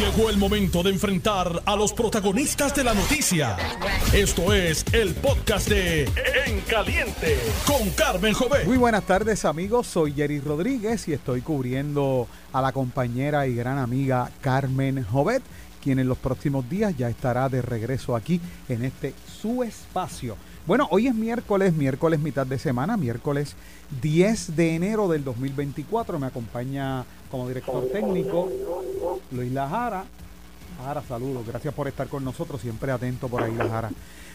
Llegó el momento de enfrentar a los protagonistas de la noticia. Esto es el podcast de En Caliente con Carmen Jovet. Muy buenas tardes amigos, soy Jerry Rodríguez y estoy cubriendo a la compañera y gran amiga Carmen Jovet, quien en los próximos días ya estará de regreso aquí en este su espacio. Bueno, hoy es miércoles, miércoles mitad de semana, miércoles 10 de enero del 2024. Me acompaña como director técnico Luis Lajara. Lajara, saludos. Gracias por estar con nosotros. Siempre atento por ahí, Lajara.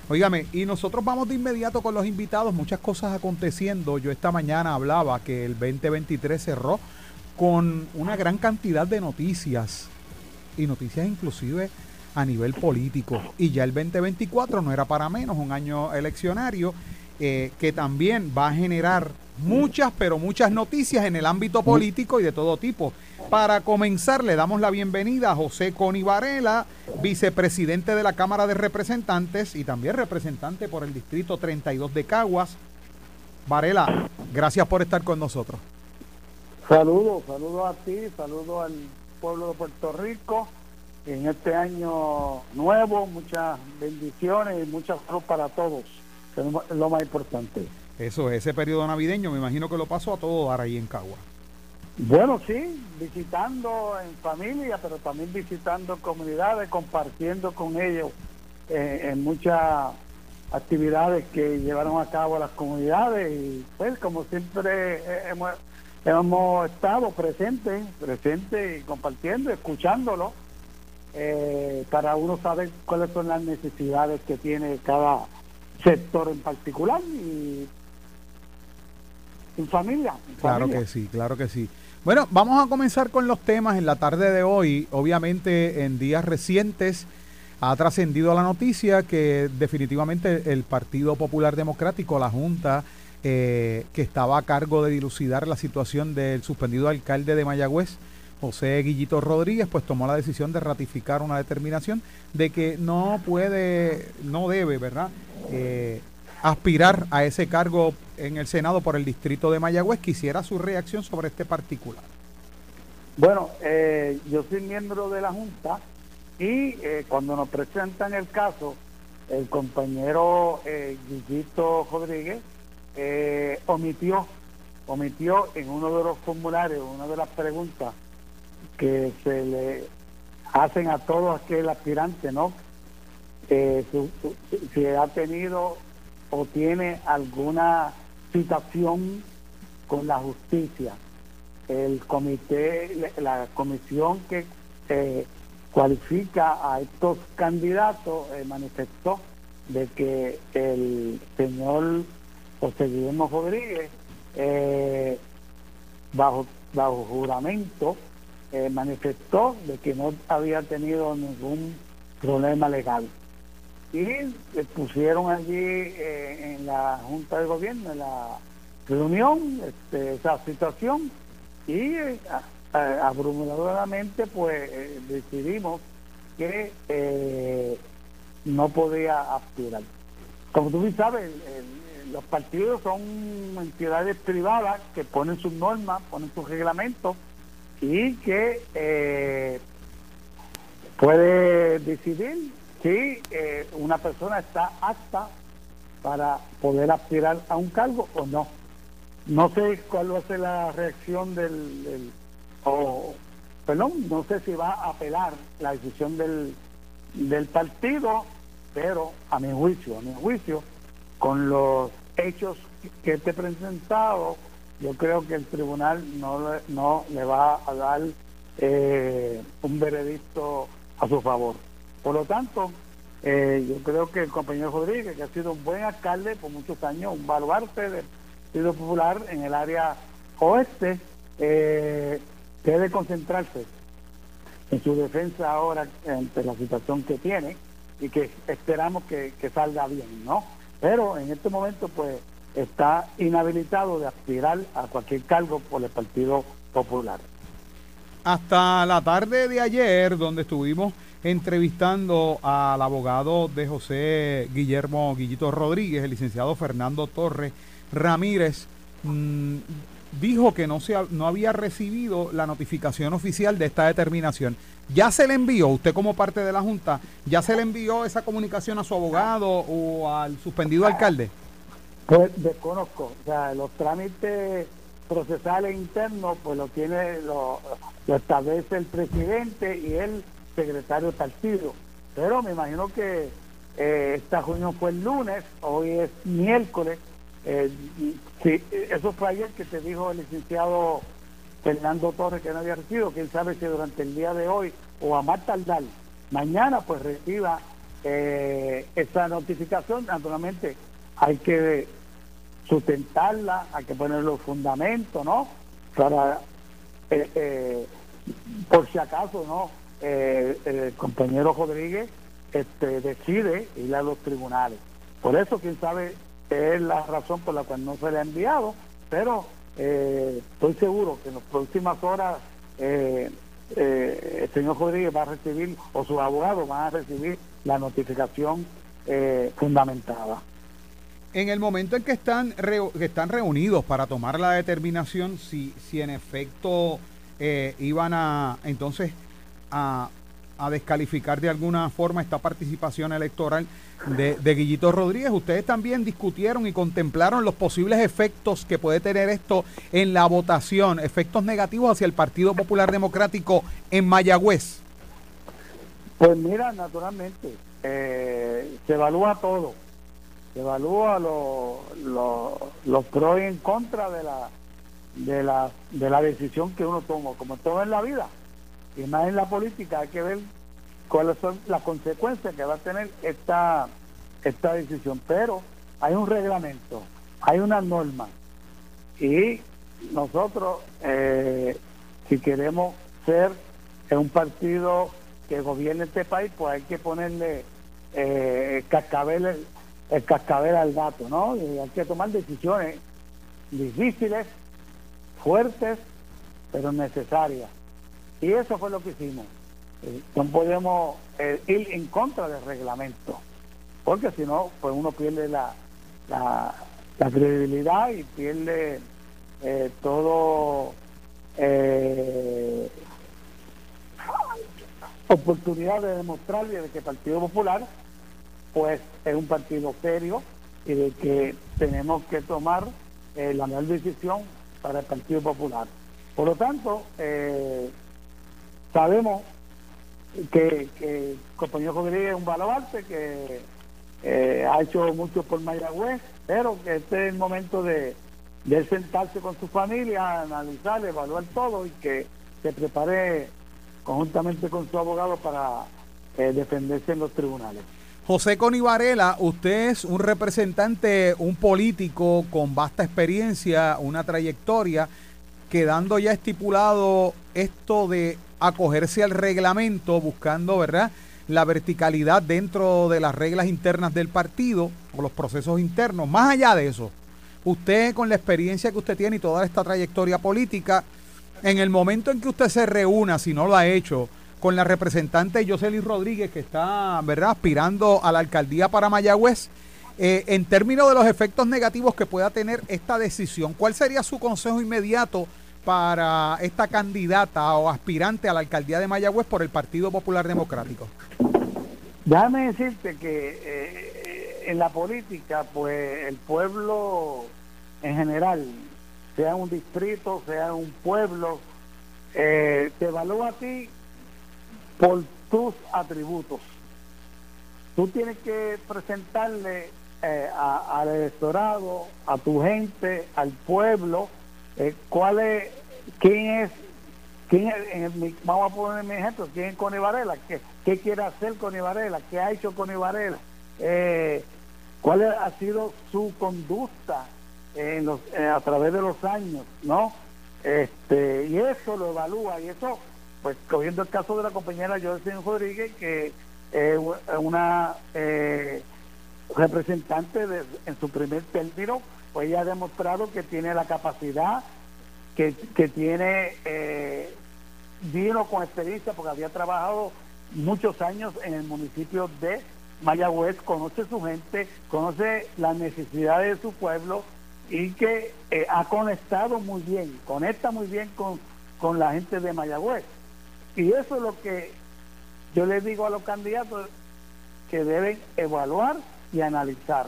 Óigame, y nosotros vamos de inmediato con los invitados. Muchas cosas aconteciendo. Yo esta mañana hablaba que el 2023 cerró con una gran cantidad de noticias. Y noticias inclusive a nivel político. Y ya el 2024 no era para menos, un año eleccionario eh, que también va a generar muchas, pero muchas noticias en el ámbito político y de todo tipo. Para comenzar, le damos la bienvenida a José Coni Varela, vicepresidente de la Cámara de Representantes y también representante por el Distrito 32 de Caguas. Varela, gracias por estar con nosotros. Saludos, saludos a ti, saludos al pueblo de Puerto Rico en este año nuevo, muchas bendiciones y muchas salud para todos, que es lo más importante. Eso, ese periodo navideño, me imagino que lo pasó a todo dar ahí en Cagua. Bueno, sí, visitando en familia, pero también visitando comunidades, compartiendo con ellos eh, en muchas actividades que llevaron a cabo las comunidades y pues como siempre eh, hemos, hemos estado presentes, presentes y compartiendo, escuchándolo eh, para uno saber cuáles son las necesidades que tiene cada sector en particular y en familia. claro que sí, claro que sí. Bueno, vamos a comenzar con los temas en la tarde de hoy. Obviamente en días recientes ha trascendido la noticia que definitivamente el Partido Popular Democrático, la Junta, eh, que estaba a cargo de dilucidar la situación del suspendido alcalde de Mayagüez, José Guillito Rodríguez, pues tomó la decisión de ratificar una determinación de que no puede, no debe, ¿verdad? Eh, aspirar a ese cargo en el Senado por el distrito de Mayagüez. Quisiera su reacción sobre este particular. Bueno, eh, yo soy miembro de la Junta y eh, cuando nos presentan el caso, el compañero Guillito Rodríguez omitió, omitió en uno de los formularios, una de las preguntas, que se le hacen a todo aquel aspirante, ¿no? si ha tenido o tiene alguna situación con la justicia. El comité, la comisión que eh, cualifica a estos candidatos eh, manifestó de que el señor José Guillermo Rodríguez, eh, bajo, bajo juramento, eh, manifestó de que no había tenido ningún problema legal. Y pusieron allí eh, en la Junta de Gobierno, en la reunión, este, esa situación y eh, abrumadoramente pues decidimos que no podía aspirar. Como tú sabes, los partidos son entidades privadas que ponen sus normas, ponen sus reglamentos y que eh, puede decidir si eh, una persona está apta para poder aspirar a un cargo o no. No sé cuál va a ser la reacción del, o, perdón, no sé si va a apelar la decisión del, del partido, pero a mi juicio, a mi juicio, con los hechos que te he presentado, yo creo que el tribunal no, no le va a dar eh, un veredicto a su favor. Por lo tanto, eh, yo creo que el compañero Rodríguez, que ha sido un buen alcalde por muchos años, un baluarte del Partido Popular en el área oeste, eh, debe concentrarse en su defensa ahora ante la situación que tiene y que esperamos que, que salga bien, ¿no? Pero en este momento, pues, está inhabilitado de aspirar a cualquier cargo por el Partido Popular. Hasta la tarde de ayer, donde estuvimos entrevistando al abogado de José Guillermo Guillito Rodríguez, el licenciado Fernando Torres Ramírez, mm, dijo que no, se, no había recibido la notificación oficial de esta determinación. ¿Ya se le envió, usted como parte de la Junta, ya se le envió esa comunicación a su abogado o al suspendido alcalde? Pues desconozco, o sea, los trámites procesales internos pues lo tiene, lo, establece el presidente y el secretario partido. Pero me imagino que eh, esta reunión fue el lunes, hoy es miércoles. Eh, eso fue ayer que te dijo el licenciado Fernando Torres que no había recibido. Quién sabe si durante el día de hoy o a más tardar mañana pues reciba eh, esa notificación. Naturalmente hay que sustentarla, hay que poner los fundamentos, ¿no? Para, eh, eh, por si acaso, ¿no? El compañero Rodríguez este, decide ir a los tribunales. Por eso, quién sabe, es la razón por la cual no se le ha enviado, pero eh, estoy seguro que en las próximas horas eh, eh, el señor Rodríguez va a recibir, o sus abogados van a recibir la notificación fundamentada. En el momento en que están, que están reunidos para tomar la determinación si, si en efecto iban a entonces a descalificar de alguna forma esta participación electoral de, de, Guillito Rodríguez. Ustedes también discutieron y contemplaron los posibles efectos que puede tener esto en la votación, efectos negativos hacia el Partido Popular Democrático en Mayagüez. Pues mira, naturalmente, eh, se evalúa todo, se evalúa los pros y en contra de la, de, la, de la decisión que uno toma, como todo en la vida y más en la política hay que ver cuáles son las consecuencias que va a tener esta, esta decisión. Pero hay un reglamento, hay una norma y nosotros, eh, si queremos ser un partido que gobierne este país, pues hay que ponerle eh, el, cascabel, el cascabel al gato, ¿no? Y hay que tomar decisiones difíciles, fuertes, pero necesarias. Y eso fue lo que hicimos. Eh, no podemos eh, ir en contra del reglamento, porque si no, pues uno pierde la, la, credibilidad y pierde eh, todo oportunidad de demostrarle de que el Partido Popular pues es un partido serio y de que tenemos que tomar la mejor decisión para el Partido Popular. Por lo tanto, eh, Sabemos que, el compañero Rodríguez es un baluarte que eh, ha hecho mucho por Mayagüez, pero que este es el momento de, sentarse con su familia, analizar, evaluar todo y que se prepare conjuntamente con su abogado para eh, defenderse en los tribunales. José Coni Varela, usted es un representante, un político con vasta experiencia, una trayectoria, quedando ya estipulado esto de acogerse al reglamento buscando, ¿verdad? La verticalidad dentro de las reglas internas del partido o los procesos internos. Más allá de eso, usted con la experiencia que usted tiene y toda esta trayectoria política, en el momento en que usted se reúna, si no lo ha hecho, con la representante Jocelyn Rodríguez, que está, ¿verdad?, aspirando a la alcaldía para Mayagüez, eh, en términos de los efectos negativos que pueda tener esta decisión, ¿cuál sería su consejo inmediato para esta candidata o aspirante a la alcaldía de Mayagüez por el Partido Popular Democrático? Déjame decirte que eh, en la política, pues el pueblo en general, sea un distrito, sea un pueblo, eh, te evalúa a ti por tus atributos. Tú tienes que presentarle eh, al electorado, a tu gente, al pueblo, eh, ¿Cuál es, quién es, quién vamos a poner mi ejemplo, quién es Connie Varela? ¿Qué, qué quiere hacer Connie Varela? ¿Qué ha hecho Connie Varela? Eh, ¿Cuál ha sido su conducta en los, eh, a través de los años? ¿no? Este, y eso lo evalúa, y eso, pues cogiendo el caso de la compañera Jocelyn Rodríguez, que es una representante en su primer término pues ella ha demostrado que tiene la capacidad, que, tiene, eh, vino con experiencia porque había trabajado muchos años en el municipio de Mayagüez, conoce su gente, conoce las necesidades de su pueblo y que eh, ha conectado muy bien, conecta muy bien con, con la gente de Mayagüez. Y eso es lo que yo les digo a los candidatos que deben evaluar y analizar.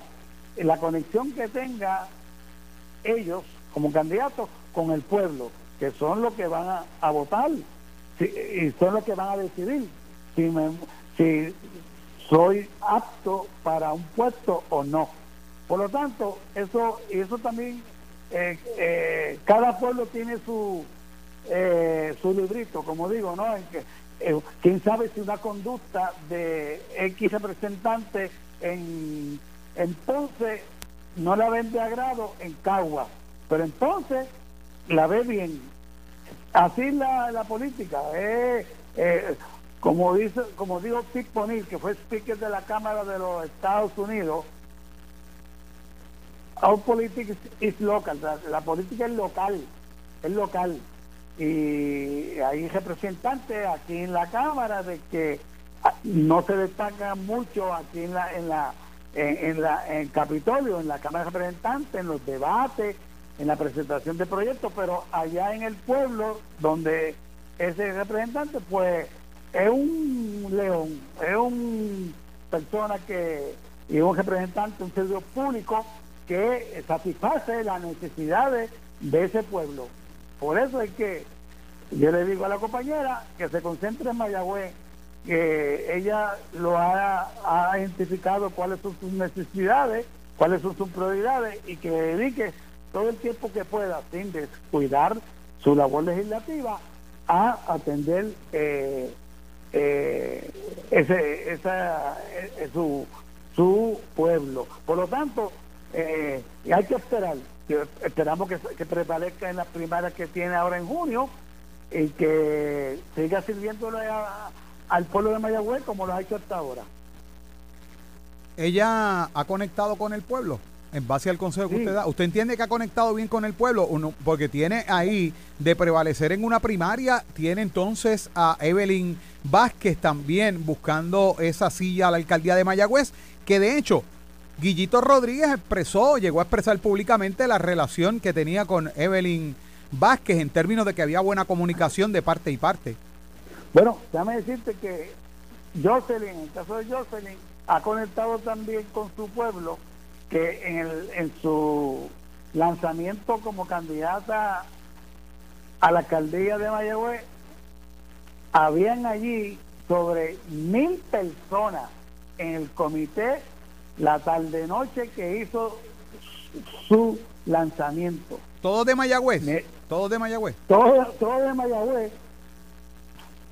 La conexión que tenga ellos como candidatos con el pueblo, que son los que van a, votar y son los que van a decidir si, me, si soy apto para un puesto o no. Por lo tanto, eso y eso también, eh, eh, cada pueblo tiene su eh, su librito, como digo, ¿no? En que, quién sabe si una conducta de X representante en, entonces no la ven de agrado en Cagua, pero entonces la ve bien. Así la, la política. Eh, como dice, como dijo Pete Ponil, que fue speaker de la Cámara de los Estados Unidos, our politics is local, la, política es local, es local. Y hay representantes aquí en la Cámara de que no se destacan mucho aquí en la en la en, la en Capitolio, en la Cámara de Representantes, en los debates, en la presentación de proyectos, pero allá en el pueblo donde ese representante pues es un león, es un persona que y un representante, un servidor público que satisface las necesidades de ese pueblo. Por eso es que yo le digo a la compañera que se concentre en Mayagüez, que ella lo ha, ha identificado cuáles son sus necesidades, cuáles son sus prioridades y que dedique todo el tiempo que pueda sin descuidar su labor legislativa a atender eh, eh, ese, esa, eh, su, su pueblo. Por lo tanto, eh, hay que esperar. Esperamos que, que prevalezca en las primarias que tiene ahora en junio y que siga sirviéndole al pueblo de Mayagüez como lo ha hecho hasta ahora. ¿Ella ha conectado con el pueblo? En base al consejo que usted da, ¿usted entiende que ha conectado bien con el pueblo? Uno, porque tiene ahí de prevalecer en una primaria, tiene entonces a Evelyn Vázquez también buscando esa silla a la alcaldía de Mayagüez, que de hecho Guillito Rodríguez expresó, llegó a expresar públicamente la relación que tenía con Evelyn Vázquez en términos de que había buena comunicación de parte y parte. Bueno, déjame decirte que Jocelyn, en el caso de Jocelyn, ha conectado también con su pueblo, que en, el, en su lanzamiento como candidata a la alcaldía de Mayagüez, habían allí sobre mil personas en el comité la tarde noche que hizo su lanzamiento. ¿Todo de Mayagüez? ¿Todo de Mayagüez? Todo, todo de Mayagüez.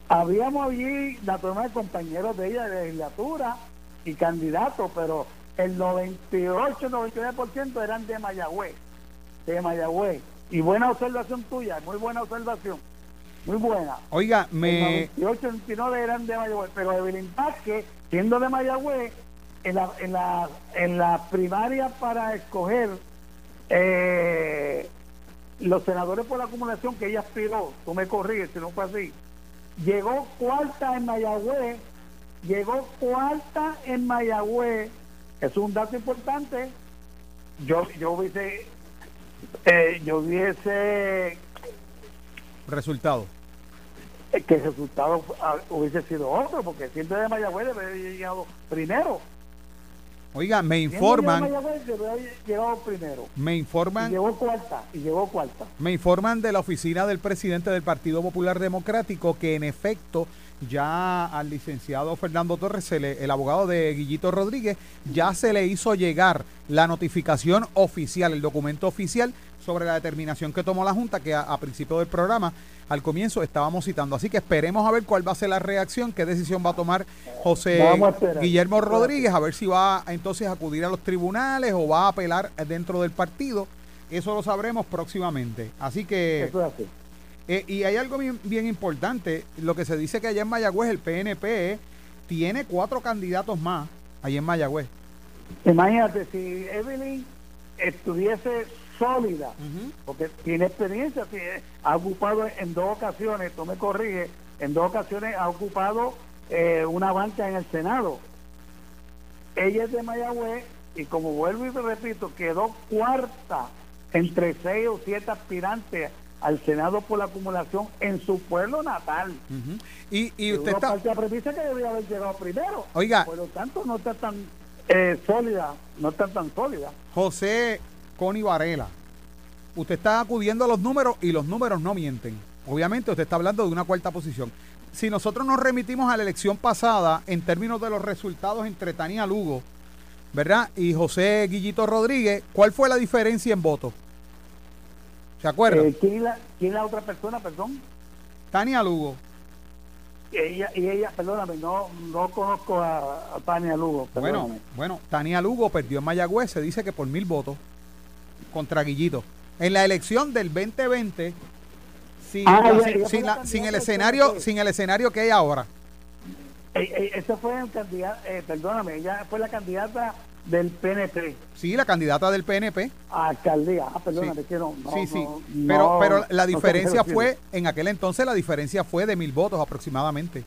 Habíamos allí, naturalmente, compañeros de ella de legislatura y candidatos, pero el 98-99% eran de Mayagüez. De Mayagüez. Y buena observación tuya, muy buena observación. Muy buena. Oiga, me. El 98-99 eran de Mayagüez, pero Evelyn Vázquez, siendo de Mayagüez, en la, en la, en la primaria para escoger eh, los senadores por la acumulación que ella aspiró, tú me corriges si no fue así, llegó cuarta en Mayagüez, llegó cuarta en Mayagüez, es un dato importante, yo, yo hubiese, eh, yo hubiese resultado. Que el resultado ah, hubiese sido otro, porque siempre de Mayagüez debe haber llegado primero. Oiga, me informan. Me informan. Y llegó cuarta. Y llegó cuarta. Me informan de la oficina del presidente del Partido Popular Democrático que en efecto ya al licenciado Fernando Torres, el abogado de Guillito Rodríguez, ya se le hizo llegar la notificación oficial, el documento oficial sobre la determinación que tomó la Junta, que a principio del programa al comienzo estábamos citando. Así que esperemos a ver cuál va a ser la reacción, qué decisión va a tomar José Guillermo Rodríguez, a ver si va entonces a acudir a los tribunales o va a apelar dentro del partido. Eso lo sabremos próximamente. Así que... Eh, y hay algo bien, importante, lo que se dice que allá en Mayagüez el PNP tiene cuatro candidatos más, allá en Mayagüez. Imagínate, si Evelyn estuviese sólida, porque tiene experiencia, ha ocupado en dos ocasiones, tú me corriges, en dos ocasiones ha ocupado eh, una banca en el Senado. Ella es de Mayagüez y como vuelvo y repito, quedó cuarta entre seis o siete aspirantes al Senado por la acumulación en su pueblo natal. Y, y usted está... La premisa que debía haber llegado primero. Oiga. Por lo tanto, no está tan eh, sólida, no está tan sólida. José Coni Varela, usted está acudiendo a los números y los números no mienten. Obviamente usted está hablando de una cuarta posición. Si nosotros nos remitimos a la elección pasada en términos de los resultados entre Tania Lugo, ¿verdad? Y José Guillito Rodríguez, ¿cuál fue la diferencia en votos? ¿Se acuerdan? Eh, ¿quién, la, ¿quién, la, otra persona, perdón? Tania Lugo. Ella, y ella, perdóname, no, no conozco a, Tania Lugo. Bueno, bueno, Tania Lugo perdió en Mayagüez, se dice que por mil votos contra Guillito. En la elección del 2020, sin, ah, sin, el escenario, sin el escenario que hay ahora. Eh, eh, esa fue el candidato, eh, perdóname, ella fue la candidata del PNP. Sí, la candidata del PNP. alcaldía, ah, perdóname, sí. que no, Sí, sí, pero, pero la diferencia fue, en aquel entonces la diferencia fue de mil votos aproximadamente.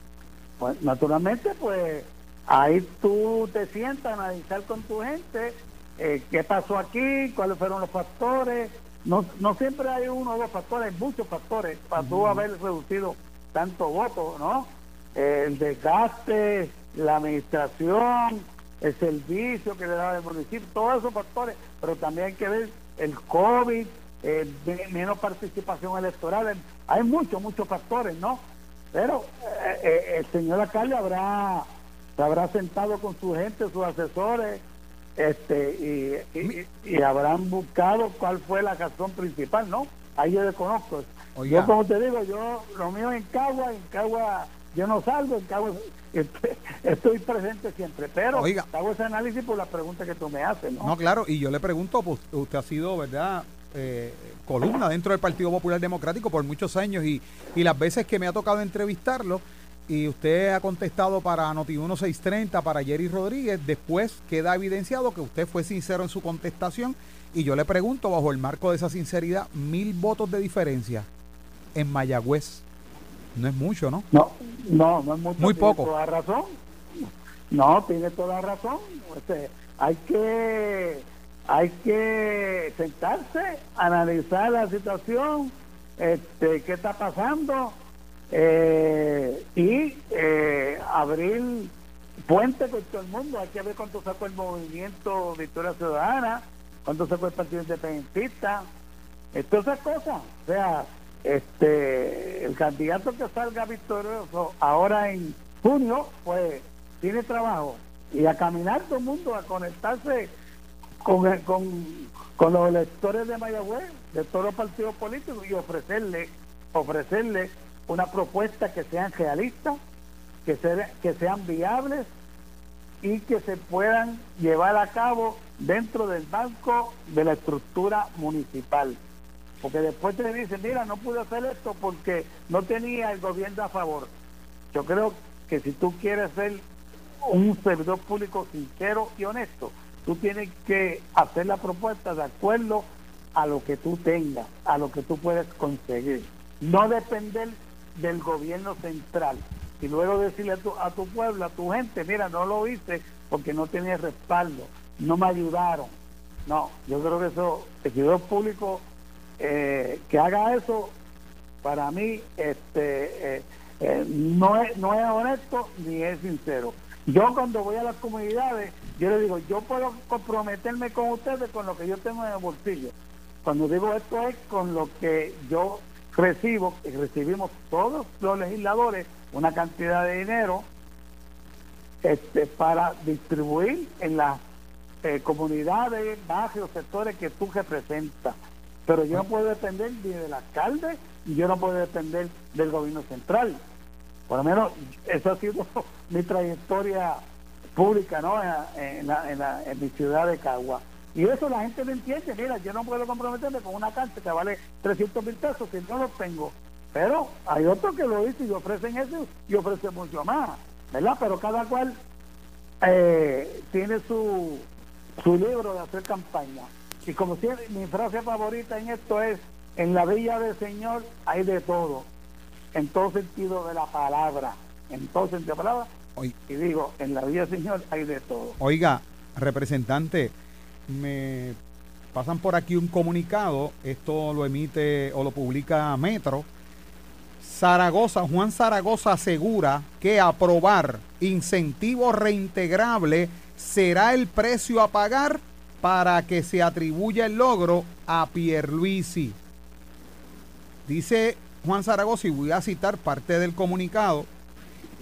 Pues naturalmente, pues ahí tú te sientas a analizar con tu gente eh, qué pasó aquí, cuáles fueron los factores. No, no siempre hay uno o dos factores, hay muchos factores para tú haber reducido tanto voto, ¿no? el desgaste, la administración, el servicio que le da el municipio, todos esos factores, pero también hay que ver el COVID, menos participación electoral, hay muchos, muchos factores, ¿no? Pero eh, eh, el señor alcalde habrá, se habrá sentado con su gente, sus asesores, este y, y, habrán buscado cuál fue la razón principal, ¿no? Ahí yo desconozco. Yo, como te digo, yo lo mío en Cagua, en Cagua yo no salgo, estoy presente siempre, pero hago ese análisis por la pregunta que tú me haces. No, no claro, y yo le pregunto, pues usted ha sido, ¿verdad? Eh, columna dentro del Partido Popular Democrático por muchos años y, y las veces que me ha tocado entrevistarlo y usted ha contestado para Noti 1630, para Jerry Rodríguez, después queda evidenciado que usted fue sincero en su contestación y yo le pregunto, bajo el marco de esa sinceridad, mil votos de diferencia en Mayagüez no es mucho, ¿no? No, no, no es mucho. Muy poco. Tiene toda razón. No, tiene toda razón. Este, hay que hay que sentarse, analizar la situación, este, qué está pasando eh, y eh, abrir puente con todo el mundo. Hay que ver cuánto sacó el movimiento Victoria Ciudadana, cuánto sacó el Partido Independentista, todas esas cosas. O sea, este el candidato que salga victorioso ahora en junio pues tiene trabajo y a caminar todo el mundo a conectarse con, con, los electores de Mayagüez de todos los partidos políticos y ofrecerle ofrecerle una propuesta que sean realistas que, que sean viables y que se puedan llevar a cabo dentro del banco de la estructura municipal porque después te dicen, mira, no pude hacer esto porque no tenía el gobierno a favor. Yo creo que si tú quieres ser un servidor público sincero y honesto, tú tienes que hacer la propuesta de acuerdo a lo que tú tengas, a lo que tú puedes conseguir. No depender del gobierno central y luego decirle a tu, a tu pueblo, a tu gente, mira, no lo hice porque no tenía respaldo, no me ayudaron. No, yo creo que eso, servidor público eh, que haga eso, para mí, este eh, eh, no, es, no es honesto ni es sincero. Yo cuando voy a las comunidades, yo le digo, yo puedo comprometerme con ustedes con lo que yo tengo en el bolsillo. Cuando digo esto es con lo que yo recibo, y recibimos todos los legisladores una cantidad de dinero este, para distribuir en las comunidades, barrios, sectores que tú representas. Pero yo no puedo depender ni del alcalde y yo no puedo depender del gobierno central. Por lo menos esa ha sido mi trayectoria pública ¿no? en, la, en, mi ciudad de Cagua. Y eso la gente no entiende. Mira, yo no puedo comprometerme con una cancha que vale 300 mil pesos si no lo tengo. Pero hay otros que lo dicen y ofrecen eso y ofrecen mucho más. ¿Verdad? Pero cada cual eh, tiene su, su libro de hacer campaña. Y como siempre, mi frase favorita en esto es, en la villa del Señor hay de todo, en todo sentido de la palabra, en todo sentido de la palabra. Y digo, en la villa del Señor hay de todo. Oiga, representante, me pasan por aquí un comunicado, esto lo emite o lo publica Metro. Zaragoza, Juan Zaragoza asegura que aprobar incentivo reintegrable será el precio a pagar para que se atribuya el logro a Pierluisi. Dice Juan Zaragoza, y voy a citar parte del comunicado,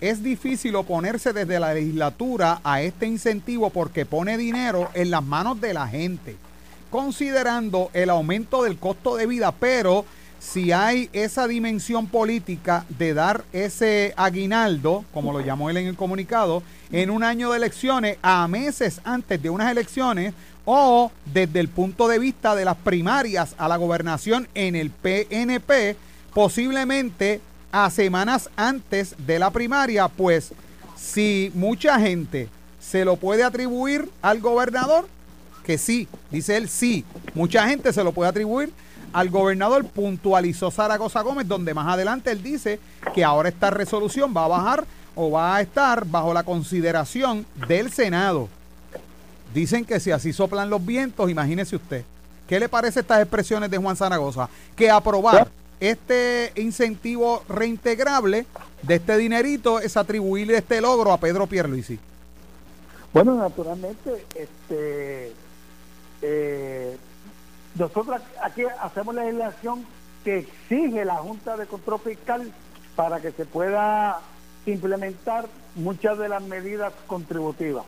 es difícil oponerse desde la legislatura a este incentivo porque pone dinero en las manos de la gente, considerando el aumento del costo de vida, pero si hay esa dimensión política de dar ese aguinaldo, como lo llamó él en el comunicado, en un año de elecciones, a meses antes de unas elecciones, o desde el punto de vista de las primarias a la gobernación en el PNP, posiblemente a semanas antes de la primaria, pues si mucha gente se lo puede atribuir al gobernador, que sí, dice él, sí, mucha gente se lo puede atribuir al gobernador, puntualizó Zaragoza Gómez, donde más adelante él dice que ahora esta resolución va a bajar o va a estar bajo la consideración del Senado. Dicen que si así soplan los vientos, imagínese usted. ¿Qué le parece estas expresiones de Juan Zaragoza? Que aprobar este incentivo reintegrable de este dinerito es atribuirle este logro a Pedro Pierluisi. Bueno, naturalmente, este, eh, nosotros aquí hacemos la legislación que exige la Junta de Control Fiscal para que se pueda implementar muchas de las medidas contributivas.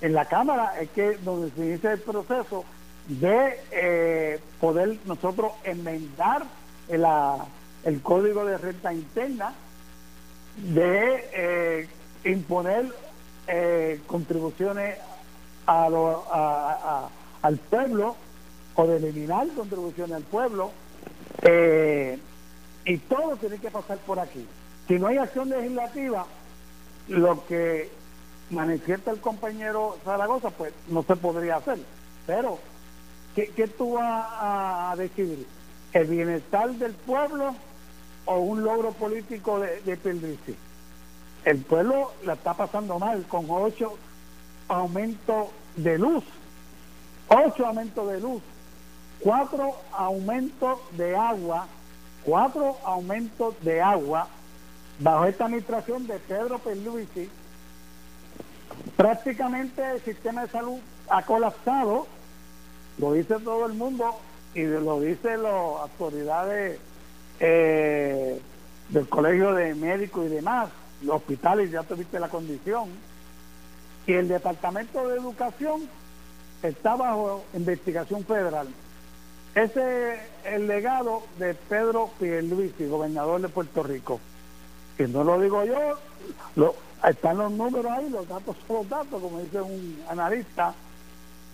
En la Cámara es que donde se inicia el proceso de eh, poder nosotros enmendar el código de renta interna de eh, imponer eh, contribuciones a al pueblo o de eliminar contribuciones al pueblo eh, y todo tiene que pasar por aquí. Si no hay acción legislativa, lo que manifiesta el compañero Zaragoza, pues no se podría hacer. Pero, ¿qué, qué tú vas a decidir? El bienestar del pueblo o un logro político de, de El pueblo la está pasando mal con ocho aumentos de luz, ocho aumentos de luz, cuatro aumentos de agua, cuatro aumentos de agua bajo esta administración de Pedro Pierluisi. Prácticamente el sistema de salud ha colapsado, lo dice todo el mundo, y lo dicen las autoridades eh, del colegio de médicos y demás, los hospitales, ya tuviste la condición, y el Departamento de Educación está bajo investigación federal. Ese es el legado de Pedro Pierluisi, gobernador de Puerto Rico. Y no lo digo yo, lo, están los números ahí, los datos son los datos, como dice un analista,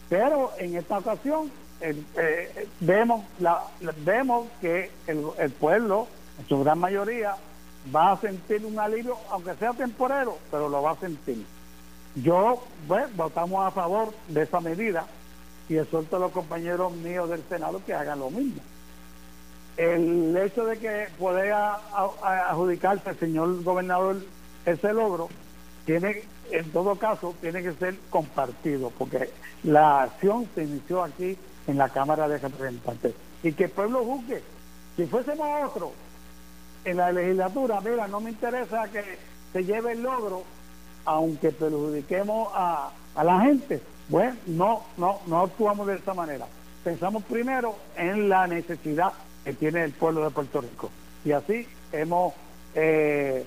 pero en esta ocasión eh, vemos, la, vemos que el, pueblo, en su gran mayoría, va a sentir un alivio, aunque sea temporero, pero lo va a sentir. Yo, pues, votamos a favor de esa medida y exhorto a los compañeros míos del Senado que hagan lo mismo. El hecho de que pueda adjudicarse el señor gobernador ese logro, tiene, en todo caso, tiene que ser compartido, porque la acción se inició aquí en la Cámara de Representantes. Y que el pueblo juzgue. Si fuésemos otro en la legislatura, mira, no me interesa que se lleve el logro, aunque perjudiquemos a, a la gente. Bueno, no, no, no actuamos de esa manera. Pensamos primero en la necesidad que tiene el pueblo de Puerto Rico. Y así hemos eh,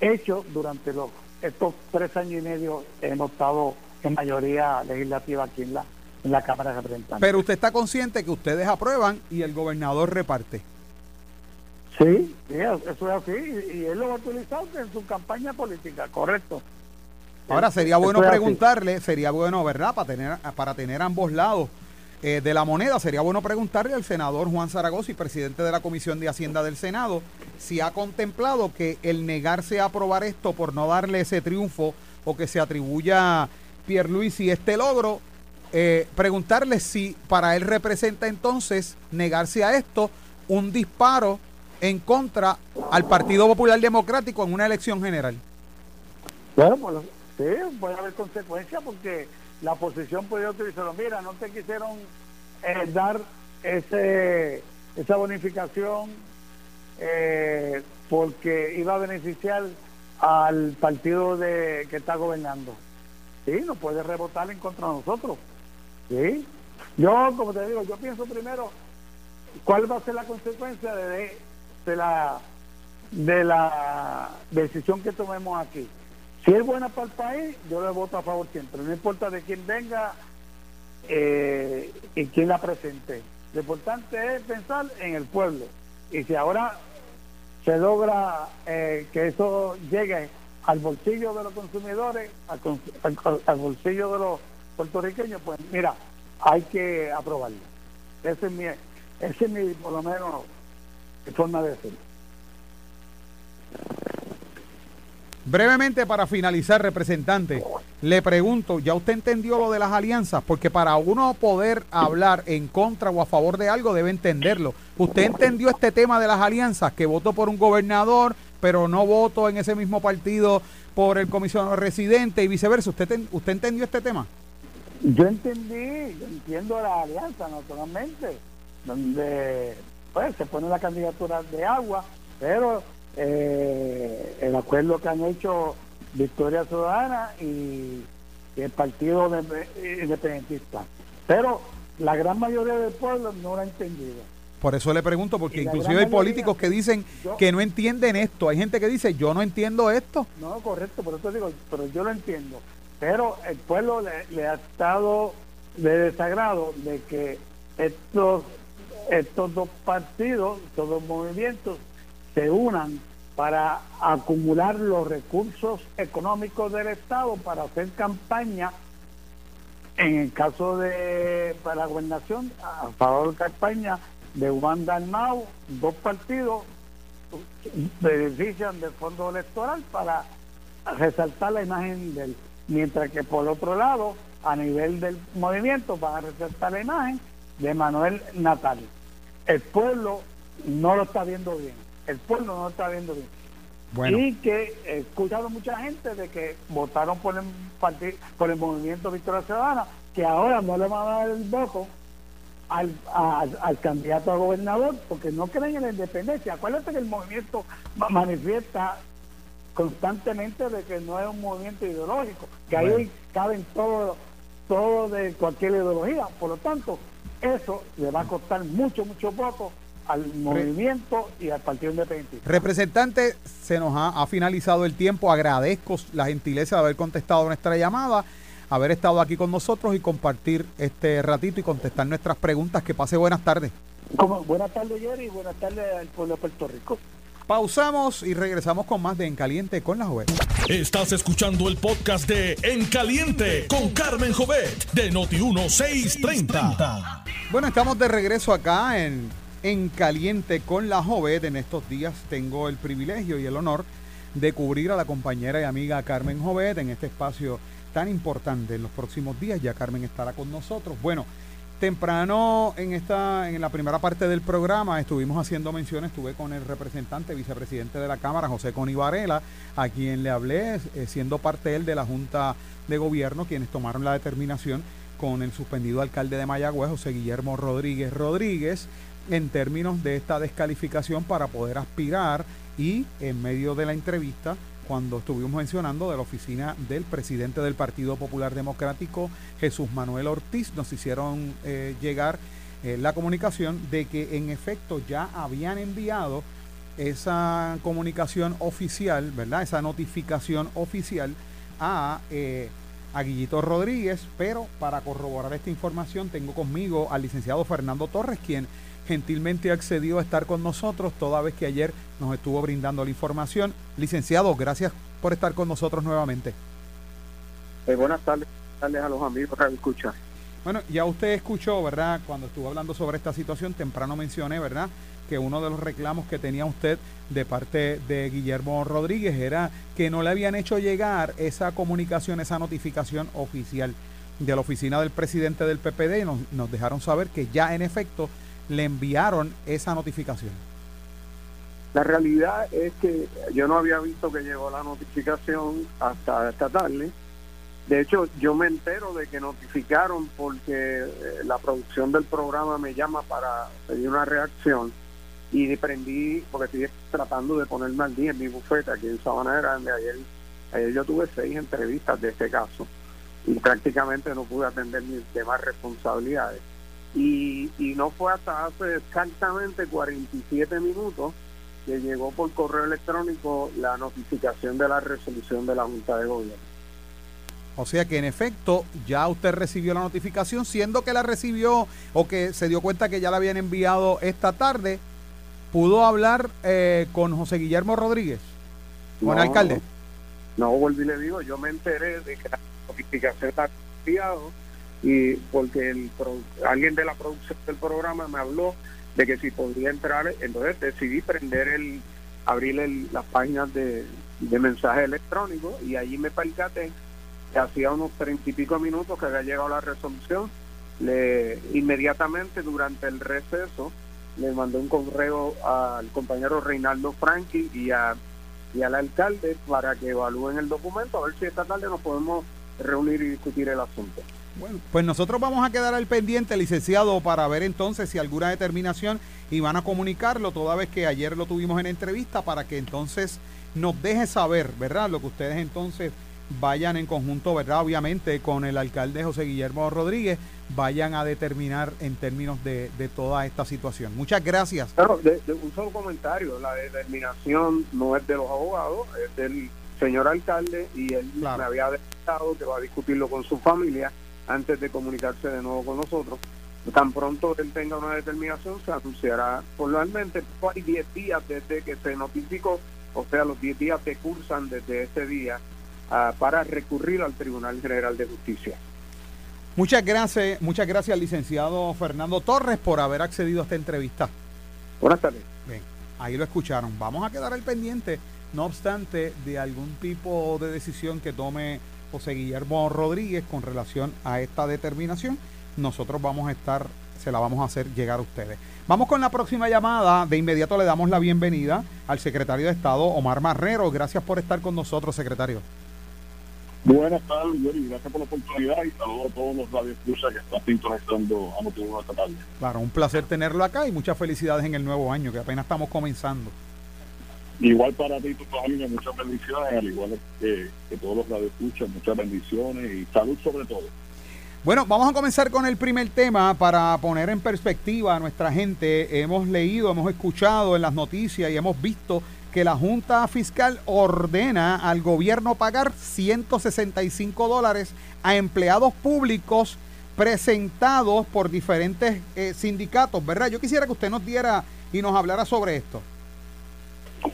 hecho durante los, estos tres años y medio, hemos estado en mayoría legislativa aquí en la en la Cámara de Representantes. Pero usted está consciente que ustedes aprueban y el gobernador reparte. Sí, eso es así, y, él lo va a utilizar en su campaña política, correcto. Ahora sería bueno preguntarle, sería bueno, ¿verdad? Para tener, para tener ambos lados eh, de la moneda, sería bueno preguntarle al senador Juan Zaragoza y presidente de la Comisión de Hacienda del Senado si ha contemplado que el negarse a aprobar esto por no darle ese triunfo o que se atribuya Pierluisi este logro eh, preguntarle si para él representa entonces negarse a esto un disparo en contra al Partido Popular Democrático en una elección general. Bueno, pues sí, puede haber consecuencias porque la oposición puede utilizarlo. Mira, no te quisieron eh, dar ese esa bonificación eh, porque iba a beneficiar al partido de que está gobernando. Sí, no puede rebotar en contra de nosotros. Sí. Yo, como te digo, yo pienso primero cuál va a ser la consecuencia de, de la de la decisión que tomemos aquí. Si es buena para el país, yo le voto a favor siempre. No importa de quién venga eh, y quién la presente. Lo importante es pensar en el pueblo. Y si ahora se logra eh, que eso llegue al bolsillo de los consumidores, al, bolsillo de los puertorriqueños, pues mira, hay que aprobarlo. Ese es mi, ese es mi, por lo menos, forma de decirlo. Brevemente para finalizar, representante, le pregunto, ¿ya usted entendió lo de las alianzas? Porque para uno poder hablar en contra o a favor de algo debe entenderlo. ¿Usted entendió este tema de las alianzas? Que votó por un gobernador, pero no votó en ese mismo partido por el comisionado residente y viceversa. ¿Usted, usted entendió este tema? Yo entendí, yo entiendo la alianza, naturalmente, donde pues se pone la candidatura de agua, pero eh, el acuerdo que han hecho Victoria Ciudadana y, el Partido Independentista. Pero la gran mayoría del pueblo no lo ha entendido. Por eso le pregunto, porque inclusive hay políticos que dicen que no entienden esto. Hay gente que dice, yo no entiendo esto. No, correcto, por eso digo, pero yo lo entiendo. Pero el pueblo le, ha estado de desagrado de que estos, estos dos partidos, estos dos movimientos, se unan para acumular los recursos económicos del Estado para hacer campaña. En el caso de para la gobernación a favor de campaña de Juan Dalmau, dos partidos benefician del fondo electoral para resaltar la imagen del mientras que por otro lado a nivel del movimiento van a resaltar la imagen de Manuel Natal el pueblo no lo está viendo bien el pueblo no está viendo bien. Y que he escuchado mucha gente de que votaron por el partido, por el movimiento Victoria Ciudadana, que ahora no le van a dar el voto al, al candidato a gobernador porque no creen en la independencia. Acuérdate que el movimiento manifiesta constantemente de que no es un movimiento ideológico, que ahí caben todo, todo de cualquier ideología. Por lo tanto, eso le va a costar mucho, mucho votos al movimiento y al Partido Independiente. Representante, se nos ha, finalizado el tiempo. Agradezco la gentileza de haber contestado nuestra llamada, haber estado aquí con nosotros y compartir este ratito y contestar nuestras preguntas. Que pase buenas tardes. Como, buenas tardes, Jerry, y buenas tardes al pueblo de Puerto Rico. Pausamos y regresamos con más de En Caliente con la Jovet. Estás escuchando el podcast de En Caliente con Carmen Jovet de Noti1630. Bueno, estamos de regreso acá en en Caliente con la Jovet. En estos días tengo el privilegio y el honor de cubrir a la compañera y amiga Carmen Jovet en este espacio tan importante. En los próximos días ya Carmen estará con nosotros. Bueno, temprano en esta en la primera parte del programa estuvimos haciendo menciones, estuve con el representante vicepresidente de la Cámara, José Coni Varela, a quien le hablé eh, siendo parte él de la Junta de Gobierno, quienes tomaron la determinación con el suspendido alcalde de Mayagüez, José Guillermo Rodríguez Rodríguez, en términos de esta descalificación para poder aspirar y en medio de la entrevista cuando estuvimos mencionando de la oficina del presidente del Partido Popular Democrático, Jesús Manuel Ortiz, nos hicieron eh, llegar eh, la comunicación de que en efecto ya habían enviado esa comunicación oficial, ¿verdad? Esa notificación oficial a, eh, a Guillito Rodríguez, pero para corroborar esta información tengo conmigo al licenciado Fernando Torres, quien gentilmente accedió a estar con nosotros, toda vez que ayer nos estuvo brindando la información. Licenciado, gracias por estar con nosotros nuevamente. Eh, buenas tardes, tardes a los amigos que escuchan. Bueno, ya usted escuchó, ¿verdad? Cuando estuvo hablando sobre esta situación, temprano mencioné, ¿verdad? Que uno de los reclamos que tenía usted de parte de Guillermo Rodríguez era que no le habían hecho llegar esa comunicación, esa notificación oficial de la oficina del presidente del PPD y nos, nos dejaron saber que ya en efecto le enviaron esa notificación? La realidad es que yo no había visto que llegó la notificación hasta esta tarde De hecho, yo me entero de que notificaron porque eh, la producción del programa me llama para pedir una reacción y prendí, porque estoy tratando de ponerme al día en mi bufete aquí en Sabana Grande. Ayer, ayer yo tuve seis entrevistas de este caso y prácticamente no pude atender mis demás responsabilidades. Y, y no fue hasta hace exactamente 47 minutos que llegó por correo electrónico la notificación de la resolución de la Junta de Gobierno. O sea que en efecto ya usted recibió la notificación, siendo que la recibió o que se dio cuenta que ya la habían enviado esta tarde, pudo hablar eh, con José Guillermo Rodríguez, con el alcalde. No, volví le digo, yo me enteré de que la notificación está enviado y porque el alguien de la producción del programa me habló de que si podría entrar, entonces decidí prender el, abrir el, las páginas de, de mensaje electrónico y allí me percaté hacía unos treinta y pico minutos que había llegado la resolución, le inmediatamente durante el receso le mandé un correo al compañero Reinaldo Franchi y, a, y al alcalde para que evalúen el documento, a ver si esta tarde nos podemos reunir y discutir el asunto. Bueno, pues nosotros vamos a quedar al pendiente, licenciado, para ver entonces si alguna determinación y van a comunicarlo, toda vez que ayer lo tuvimos en entrevista, para que entonces nos deje saber, ¿verdad? Lo que ustedes entonces vayan en conjunto, ¿verdad? Obviamente con el alcalde José Guillermo Rodríguez, vayan a determinar en términos de, toda esta situación. Muchas gracias. Claro, de, un solo comentario, la determinación no es de los abogados, es del señor alcalde y él me había que va a discutirlo con su familia antes de comunicarse de nuevo con nosotros. Tan pronto él tenga una determinación, se anunciará formalmente. Hay 10 días desde que se notificó, o sea, los 10 días que cursan desde ese día para recurrir al Tribunal General de Justicia. Muchas gracias, muchas gracias, licenciado Fernando Torres, por haber accedido a esta entrevista. Buenas tardes. Bien, ahí lo escucharon. Vamos a quedar al pendiente, no obstante, de algún tipo de decisión que tome José Guillermo Rodríguez con relación a esta determinación. Nosotros vamos a estar, se la vamos a hacer llegar a ustedes. Vamos con la próxima llamada. De inmediato le damos la bienvenida al secretario de Estado, Omar Marrero. Gracias por estar con nosotros, secretario. Buenas tardes, Yuri. Gracias por la oportunidad y saludo a todos los radioescuchas que están sintonizando a de esta tarde. Claro, un placer tenerlo acá y muchas felicidades en el nuevo año, que apenas estamos comenzando. Igual para ti tu familia, muchas bendiciones, al igual que, que todos los radioescuchas, muchas bendiciones y salud sobre todo. Bueno, vamos a comenzar con el primer tema para poner en perspectiva a nuestra gente. Hemos leído, hemos escuchado en las noticias y hemos visto que la Junta Fiscal ordena al gobierno pagar 165 dólares a empleados públicos presentados por diferentes eh, sindicatos, ¿verdad? Yo quisiera que usted nos diera y nos hablara sobre esto.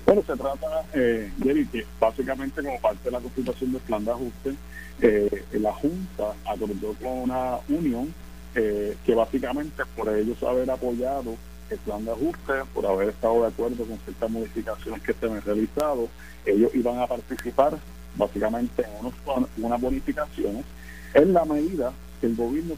Bueno, se trata, eh, Jerry, que básicamente como parte de la constitución del plan de ajuste, eh, la Junta acordó con una unión eh, que básicamente por ellos haber apoyado el plan de ajuste, por haber estado de acuerdo con ciertas modificaciones que se han realizado, ellos iban a participar básicamente en unos, unas bonificaciones en la medida que el gobierno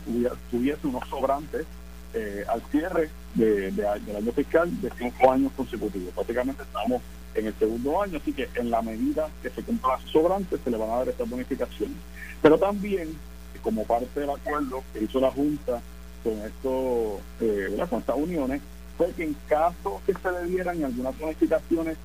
tuviese unos sobrantes eh, al cierre de, del año fiscal de cinco años consecutivos. Básicamente estamos en el segundo año, así que en la medida que se cumplan los sobrantes se le van a dar estas bonificaciones. Pero también, como parte del acuerdo que hizo la Junta con, esto, eh, con estas uniones, fue que en caso que se le dieran algunas bonificaciones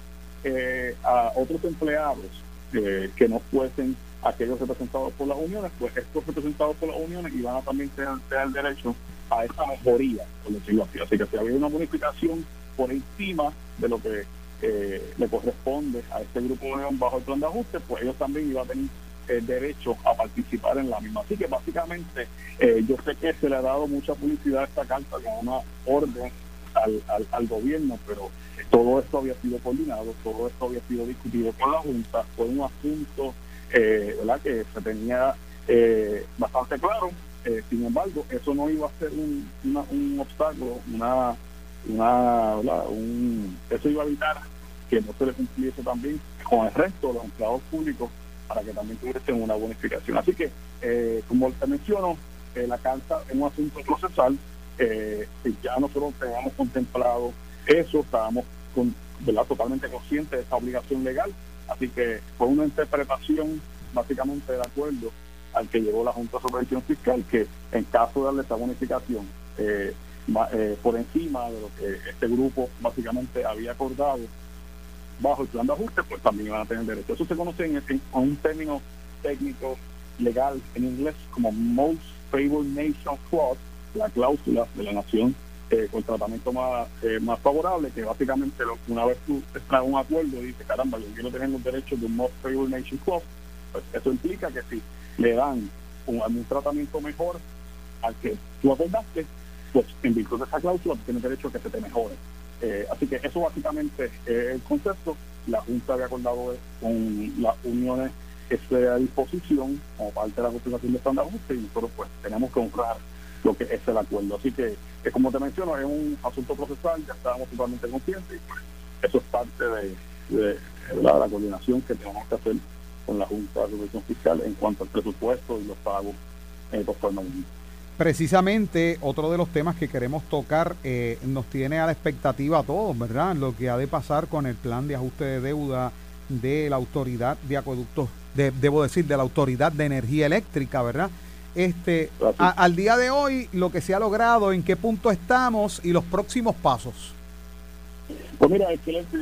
eh, a otros empleados eh, que no fuesen aquellos representados por las uniones, pues estos representados por las uniones iban a también tener, derecho a esa mejoría, por decirlo así. Así que si había una bonificación por encima de lo que eh, le corresponde a este grupo de bajo el plan de ajuste, pues ellos también iban a tener el derecho a participar en la misma. Así que básicamente yo sé que se le ha dado mucha publicidad a esta carta con una orden al, al, gobierno, pero todo esto había sido coordinado, todo esto había sido discutido con la Junta, fue un asunto eh, ¿verdad? que se tenía eh, bastante claro, eh, sin embargo, eso no iba a ser un, un obstáculo, una, una Un, eso iba a evitar que no se le cumpliese también con el resto de empleados públicos para que también tuviesen una bonificación. Así que, como te menciono, la carta es un asunto procesal, eh, ya nosotros teníamos contemplado eso, estábamos con, ¿verdad? totalmente conscientes de esta obligación legal, así que fue una interpretación básicamente de acuerdo al que llegó la Junta de Supervisión Fiscal, que en caso de darle esa bonificación eh, eh, por encima de lo que este grupo básicamente había acordado bajo el plan de ajuste, pues también van a tener derecho. Eso se conoce en, un término técnico legal en inglés como Most Favored Nation Clause, la cláusula de la nación eh, con tratamiento más, eh, más favorable, que básicamente una vez tú traes un acuerdo y dices, caramba, yo quiero tener los derechos de un Most Favored Nation Clause, pues eso implica que si le dan un, un tratamiento mejor al que tú acordaste, pues en virtud de esa cláusula tienes derecho a que se te mejore. Eh, así que eso básicamente es el concepto. La Junta había acordado con las uniones a disposición como parte de la Constitución de Estado y nosotros pues tenemos que honrar lo que es el acuerdo. Así que, como te menciono, es un asunto procesal, ya estábamos totalmente conscientes y pues, eso es parte de, la, coordinación que tenemos que hacer con la Junta de Supervisión Fiscal en cuanto al presupuesto y los pagos eh, Precisamente otro de los temas que queremos tocar eh, nos tiene a la expectativa a todos, ¿verdad? Lo que ha de pasar con el plan de ajuste de deuda de la autoridad de acueductos, debo decir, de la autoridad de energía eléctrica, ¿verdad? Este, al día de hoy, lo que se ha logrado, en qué punto estamos y los próximos pasos. Pues mira, excelente,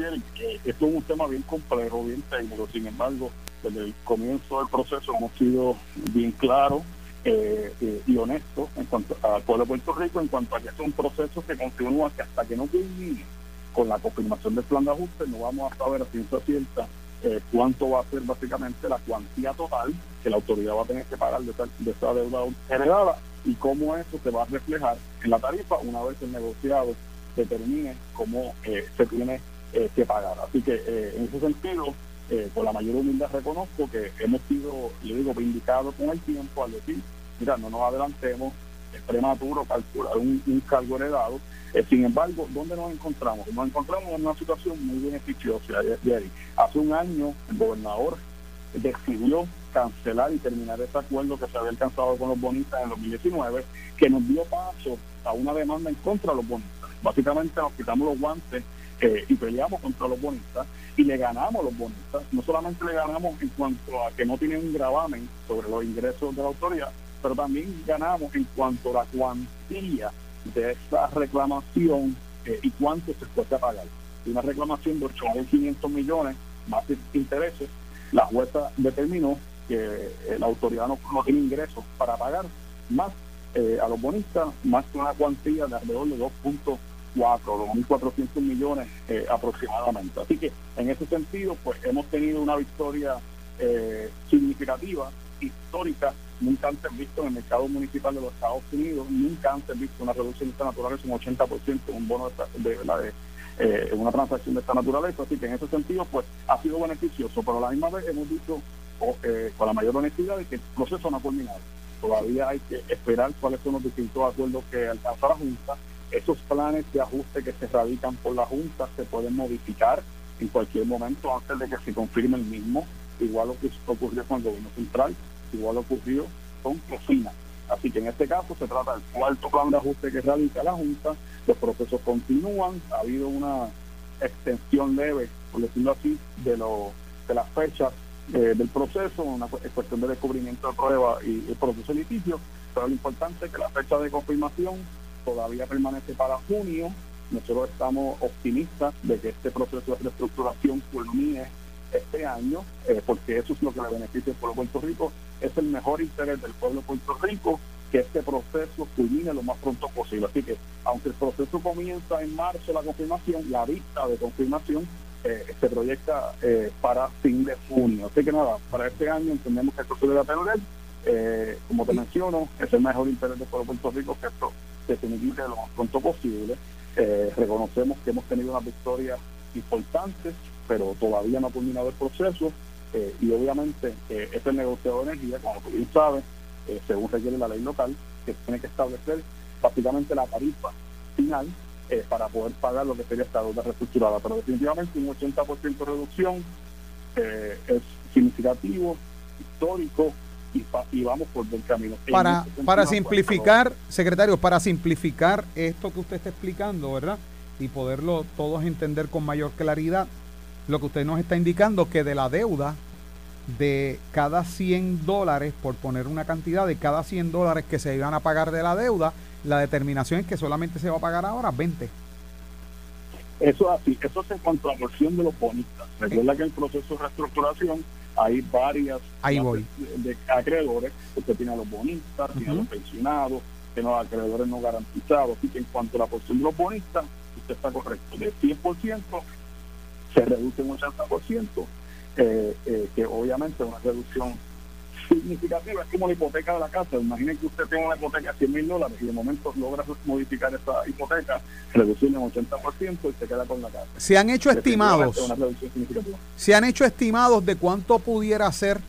esto es un tema bien complejo, bien técnico, sin embargo, desde el comienzo del proceso hemos sido bien claros eh, eh, y honestos en cuanto al pueblo de Puerto Rico, en cuanto a que es un proceso que continúa que hasta que no culmine con la confirmación del plan de ajuste, no vamos a saber a ciencia cierta eh, cuánto va a ser básicamente la cuantía total que la autoridad va a tener que pagar de, esta, deuda heredada y cómo eso se va a reflejar en la tarifa una vez el negociado determine cómo eh, se tiene eh, que pagar. Así que en ese sentido, por la mayor humildad reconozco que hemos sido, le digo, vindicados con el tiempo al decir, mira, no nos adelantemos, es prematuro calcular un cargo heredado eh, sin embargo, ¿dónde nos encontramos? Nos encontramos en una situación muy beneficiosa. Hace un año el gobernador decidió cancelar y terminar ese acuerdo que se había alcanzado con los bonistas en 2019, que nos dio paso a una demanda en contra de los bonistas. Básicamente nos quitamos los guantes eh, y peleamos contra los bonistas y le ganamos a los bonistas. No solamente le ganamos en cuanto a que no tienen un gravamen sobre los ingresos de la autoridad, pero también ganamos en cuanto a la cuantía de esa reclamación eh, y cuánto se puede pagar. Una reclamación de 8.500 millones más intereses, la jueza determinó que eh, la autoridad no, tiene ingresos para pagar más eh, a los bonistas, más que una cuantía de alrededor de 2.4, 2.400 millones aproximadamente. Así que en ese sentido, pues hemos tenido una victoria significativa, histórica nunca antes visto en el mercado municipal de los Estados Unidos, nunca antes visto una reducción de esta naturaleza, un 80% un bono de, de, eh, una transacción de esta naturaleza. Así que en ese sentido, pues ha sido beneficioso, pero a la misma vez hemos dicho eh, con la mayor honestidad de que el proceso no ha culminado. Todavía hay que esperar cuáles son los distintos acuerdos que alcanza la Junta. Esos planes de ajuste que se radican por la Junta se pueden modificar en cualquier momento antes de que se confirme el mismo, igual lo que ocurrió con el gobierno central igual ocurrió con Cocina. Así que en este caso se trata del cuarto plan de ajuste que realiza la Junta, los procesos continúan, ha habido una extensión leve, por decirlo así, de, lo, de las fechas eh, del proceso, una cuestión de descubrimiento de pruebas y el proceso de litigio, pero lo importante es que la fecha de confirmación todavía permanece para junio. Nosotros estamos optimistas de que este proceso de reestructuración culmine este año, eh, porque eso es lo que le beneficia al pueblo de Puerto Rico. Es el mejor interés del pueblo de Puerto Rico que este proceso culmine lo más pronto posible. Así que, aunque el proceso comienza en marzo, la confirmación, la vista de confirmación eh, se proyecta eh, para fin de junio. Así que nada, para este año entendemos que esto se debe atender. Eh, como te menciono, es el mejor interés del pueblo de Puerto Rico que esto se finiquite lo más pronto posible. reconocemos que hemos tenido una victoria importantes pero todavía no ha culminado el proceso eh, y obviamente eh, este negociador de energía, como tú bien sabes, eh, según requiere la ley local, que tiene que establecer básicamente la tarifa final para poder pagar lo que sería esta deuda reestructurada. Pero definitivamente un 80% de reducción es significativo, histórico, y, vamos por buen camino. Para, para simplificar, secretario, para simplificar esto que usted está explicando, ¿verdad? Y poderlo todos entender con mayor claridad, lo que usted nos está indicando que de la deuda de cada 100 dólares, por poner una cantidad, de cada 100 dólares que se iban a pagar de la deuda, la determinación es que solamente se va a pagar ahora 20. Eso es así, eso es en cuanto a la porción de los bonistas. Recuerda que el proceso de reestructuración hay varias Ahí voy. De, acreedores, usted tiene a los bonistas, tiene a los pensionados, tiene a los acreedores no garantizados, así que en cuanto a la porción de los bonistas, usted está correcto, de 100% se reduce un 80%, eh, eh, que obviamente es una reducción significativa, es como la hipoteca de la casa. Imaginen que usted tiene una hipoteca de 100 mil dólares y de momento logra modificar esa hipoteca, reducirla en 80% y se queda con la casa. Se han hecho estimados. Se han hecho estimados de cuánto pudiera ser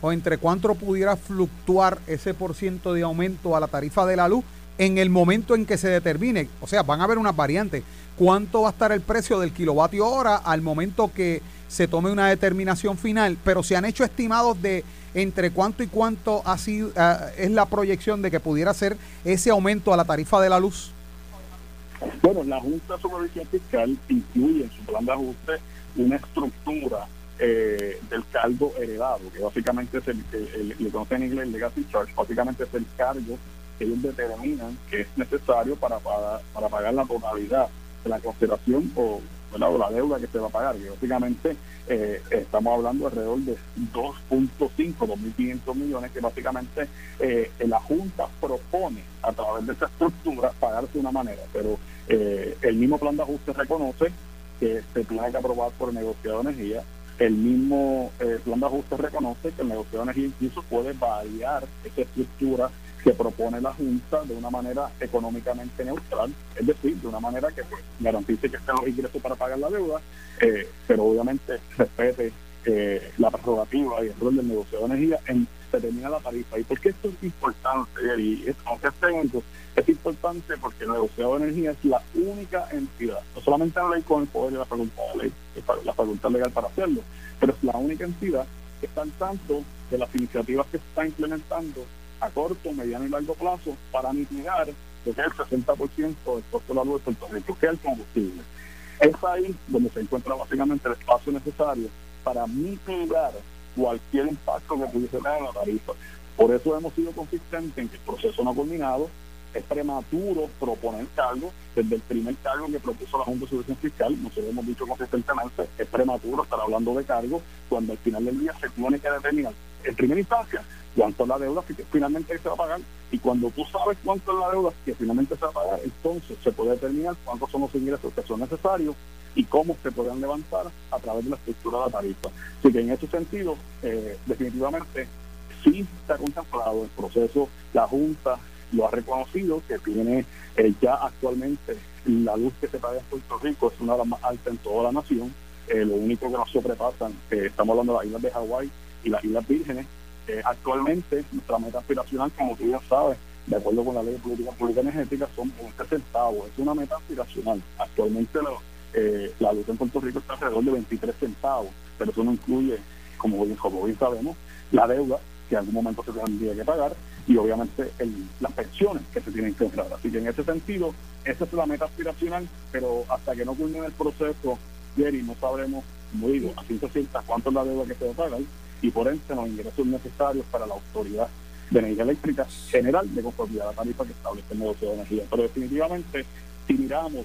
o entre cuánto pudiera fluctuar ese por ciento de aumento a la tarifa de la luz en el momento en que se determine. O sea, van a haber unas variantes. ¿Cuánto va a estar el precio del kilovatio hora al momento que se tome una determinación final? Pero se han hecho estimados de entre cuánto y cuánto ha sido, ah, es la proyección de que pudiera ser ese aumento a la tarifa de la luz? Bueno, la Junta Supervisión Fiscal incluye en su plan de ajuste una estructura eh, del cargo heredado, que básicamente es el, el, le conocen en inglés legacy charge, básicamente es el cargo que ellos determinan que es necesario para, para, para pagar la totalidad de la consideración o o la deuda que se va a pagar, que básicamente eh, estamos hablando alrededor de 2.5, 2.500 millones, que básicamente eh, la Junta propone a través de esa estructura pagarse de una manera, pero eh, el mismo plan de ajuste reconoce que se tiene que aprobar por el negociado de energía, el mismo plan de ajuste reconoce que el negociado de energía incluso puede variar esa estructura que propone la Junta de una manera económicamente neutral, es decir, de una manera que pues, garantice que estén los ingresos para pagar la deuda, eh, pero obviamente respete eh, la prerrogativa y el rol del negocio de energía en determinar la tarifa. ¿Y por qué esto es importante? Y es, aunque es técnico, es importante porque el negociado de energía es la única entidad, no solamente la ley con el poder y la facultad de la facultad legal para hacerlo, pero es la única entidad que está al tanto de las iniciativas que se están implementando a corto, mediano y largo plazo para mitigar lo el 60% del costo de la luz de Puerto Rico, que es el combustible. Es ahí donde se encuentra básicamente el espacio necesario para mitigar cualquier impacto que pudiese tener en la tarifa. Por eso hemos sido consistentes en que el proceso no ha culminado, es prematuro proponer cargo, desde el primer cargo que propuso la Junta de Subvención Fiscal, nosotros hemos dicho consistentemente, es prematuro estar hablando de cargo cuando al final del día se tiene que determinar en primera instancia cuánto es la deuda que finalmente se va a pagar y cuando tú sabes cuánto es la deuda que finalmente se va a pagar, entonces se puede determinar cuántos son los ingresos que son necesarios y cómo se pueden levantar a través de la estructura de la tarifa. Así que en ese sentido, eh, definitivamente sí está contemplado el proceso, la Junta lo ha reconocido, que tiene eh, ya actualmente la luz que se paga en Puerto Rico es una de las más altas en toda la nación. Eh, lo único que nos sobrepasan, estamos hablando de las islas de Hawái y las Islas Vírgenes, eh, actualmente, nuestra meta aspiracional, como tú ya sabes, de acuerdo con la ley de política pública energética, son 20 centavos. Es una meta aspiracional. Actualmente eh, la luz en Puerto Rico está alrededor de 23 centavos, pero eso no incluye, como bien, como bien sabemos, la deuda que en algún momento se tendría que pagar y obviamente las pensiones que se tienen que entrar. Así que en ese sentido, esa es la meta aspiracional, pero hasta que no culmine el proceso, Jerry, no sabremos, como digo, a ciencia cierta cuánto es la deuda que se va a pagar y por ende los ingresos necesarios para la autoridad de energía eléctrica general de conformidad a la tarifa que establece el negocio de energía. Pero definitivamente, si miramos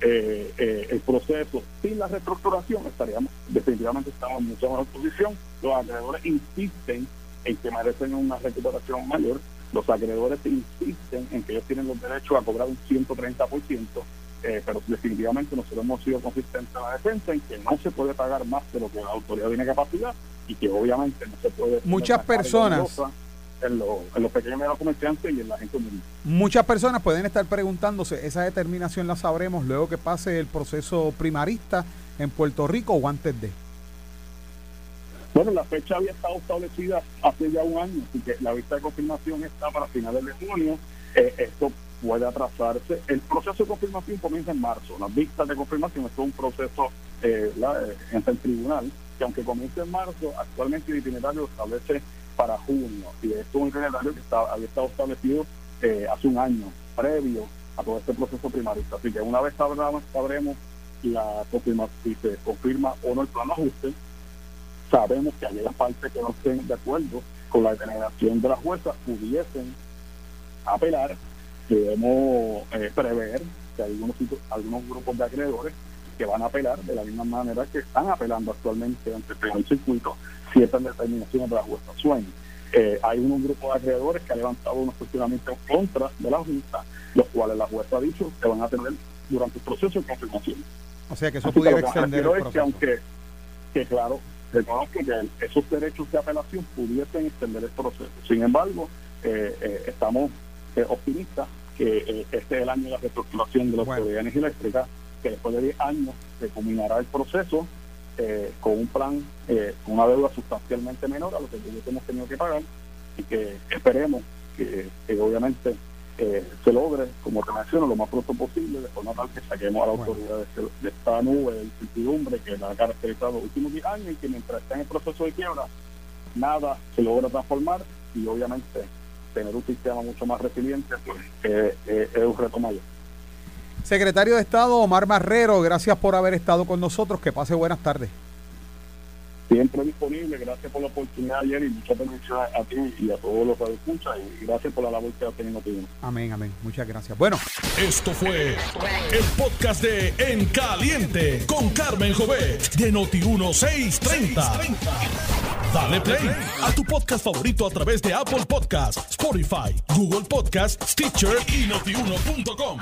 eh, eh, el proceso sin la reestructuración, estaríamos, definitivamente estamos en mucha mejor posición. Los acreedores insisten en que merecen una recuperación mayor. Los acreedores insisten en que ellos tienen los derechos a cobrar un 130%, eh, pero definitivamente nosotros hemos sido consistentes en la defensa en que no se puede pagar más de lo que la autoridad tiene capacidad y que obviamente no se puede... Muchas personas... En, los pequeños y comerciantes y en la gente humilde. Muchas personas pueden estar preguntándose, ¿esa determinación la sabremos luego que pase el proceso primarista en Puerto Rico o antes de? Bueno, la fecha había estado establecida hace ya un año, así que la vista de confirmación está para finales de junio. Eh, esto puede atrasarse. El proceso de confirmación comienza en marzo. Las vistas de confirmación, esto es un proceso eh, eh en el tribunal que aunque comience en marzo, actualmente el itinerario establece para junio. Y esto es un itinerario que había estado establecido eh, hace un año, previo a todo este proceso primarista. Así que una vez sabremos, sabremos la confirma, si se confirma o no el plan de ajuste, sabemos que aquellas partes que no estén de acuerdo con la determinación de las juezas pudiesen apelar, debemos eh, prever que algunos, algunos grupos de acreedores que van a apelar de la misma manera que están apelando actualmente ante el circuito ciertas determinaciones de la jueza Sueño. Eh, hay un grupo de acreedores que ha levantado unos cuestionamientos en contra de la Junta, los cuales la jueza ha dicho que van a tener durante el proceso de confirmación. O sea que eso pudiera extender el que aunque, que claro, reconozco que esos derechos de apelación pudiesen extender el proceso. Sin embargo, eh, eh, estamos optimistas que este es el año de la reestructuración de la bueno. autoridad eléctrica, que después de 10 años se culminará el proceso eh, con un plan, eh, con una deuda sustancialmente menor a lo que hemos tenido que pagar y que esperemos que, obviamente eh, se logre, como te menciono, lo más pronto posible, de forma tal que saquemos a la autoridad este, de, esta nube de incertidumbre que la ha caracterizado los últimos 10 años y que mientras está en el proceso de quiebra, nada se logra transformar y obviamente tener un sistema mucho más resiliente pues, es un reto mayor. Secretario de Estado Omar Marrero, gracias por haber estado con nosotros. Que pase buenas tardes. Siempre disponible, gracias por la oportunidad ayer y muchas bendiciones a ti y a todos los que escuchan y gracias por la labor que has tenido tú. Amén, amén. Muchas gracias. Bueno, esto fue el podcast de En Caliente con Carmen Jovet de Noti 1630. Dale play a tu podcast favorito a través de Apple Podcasts, Spotify, Google Podcasts, Stitcher y notiuno.com.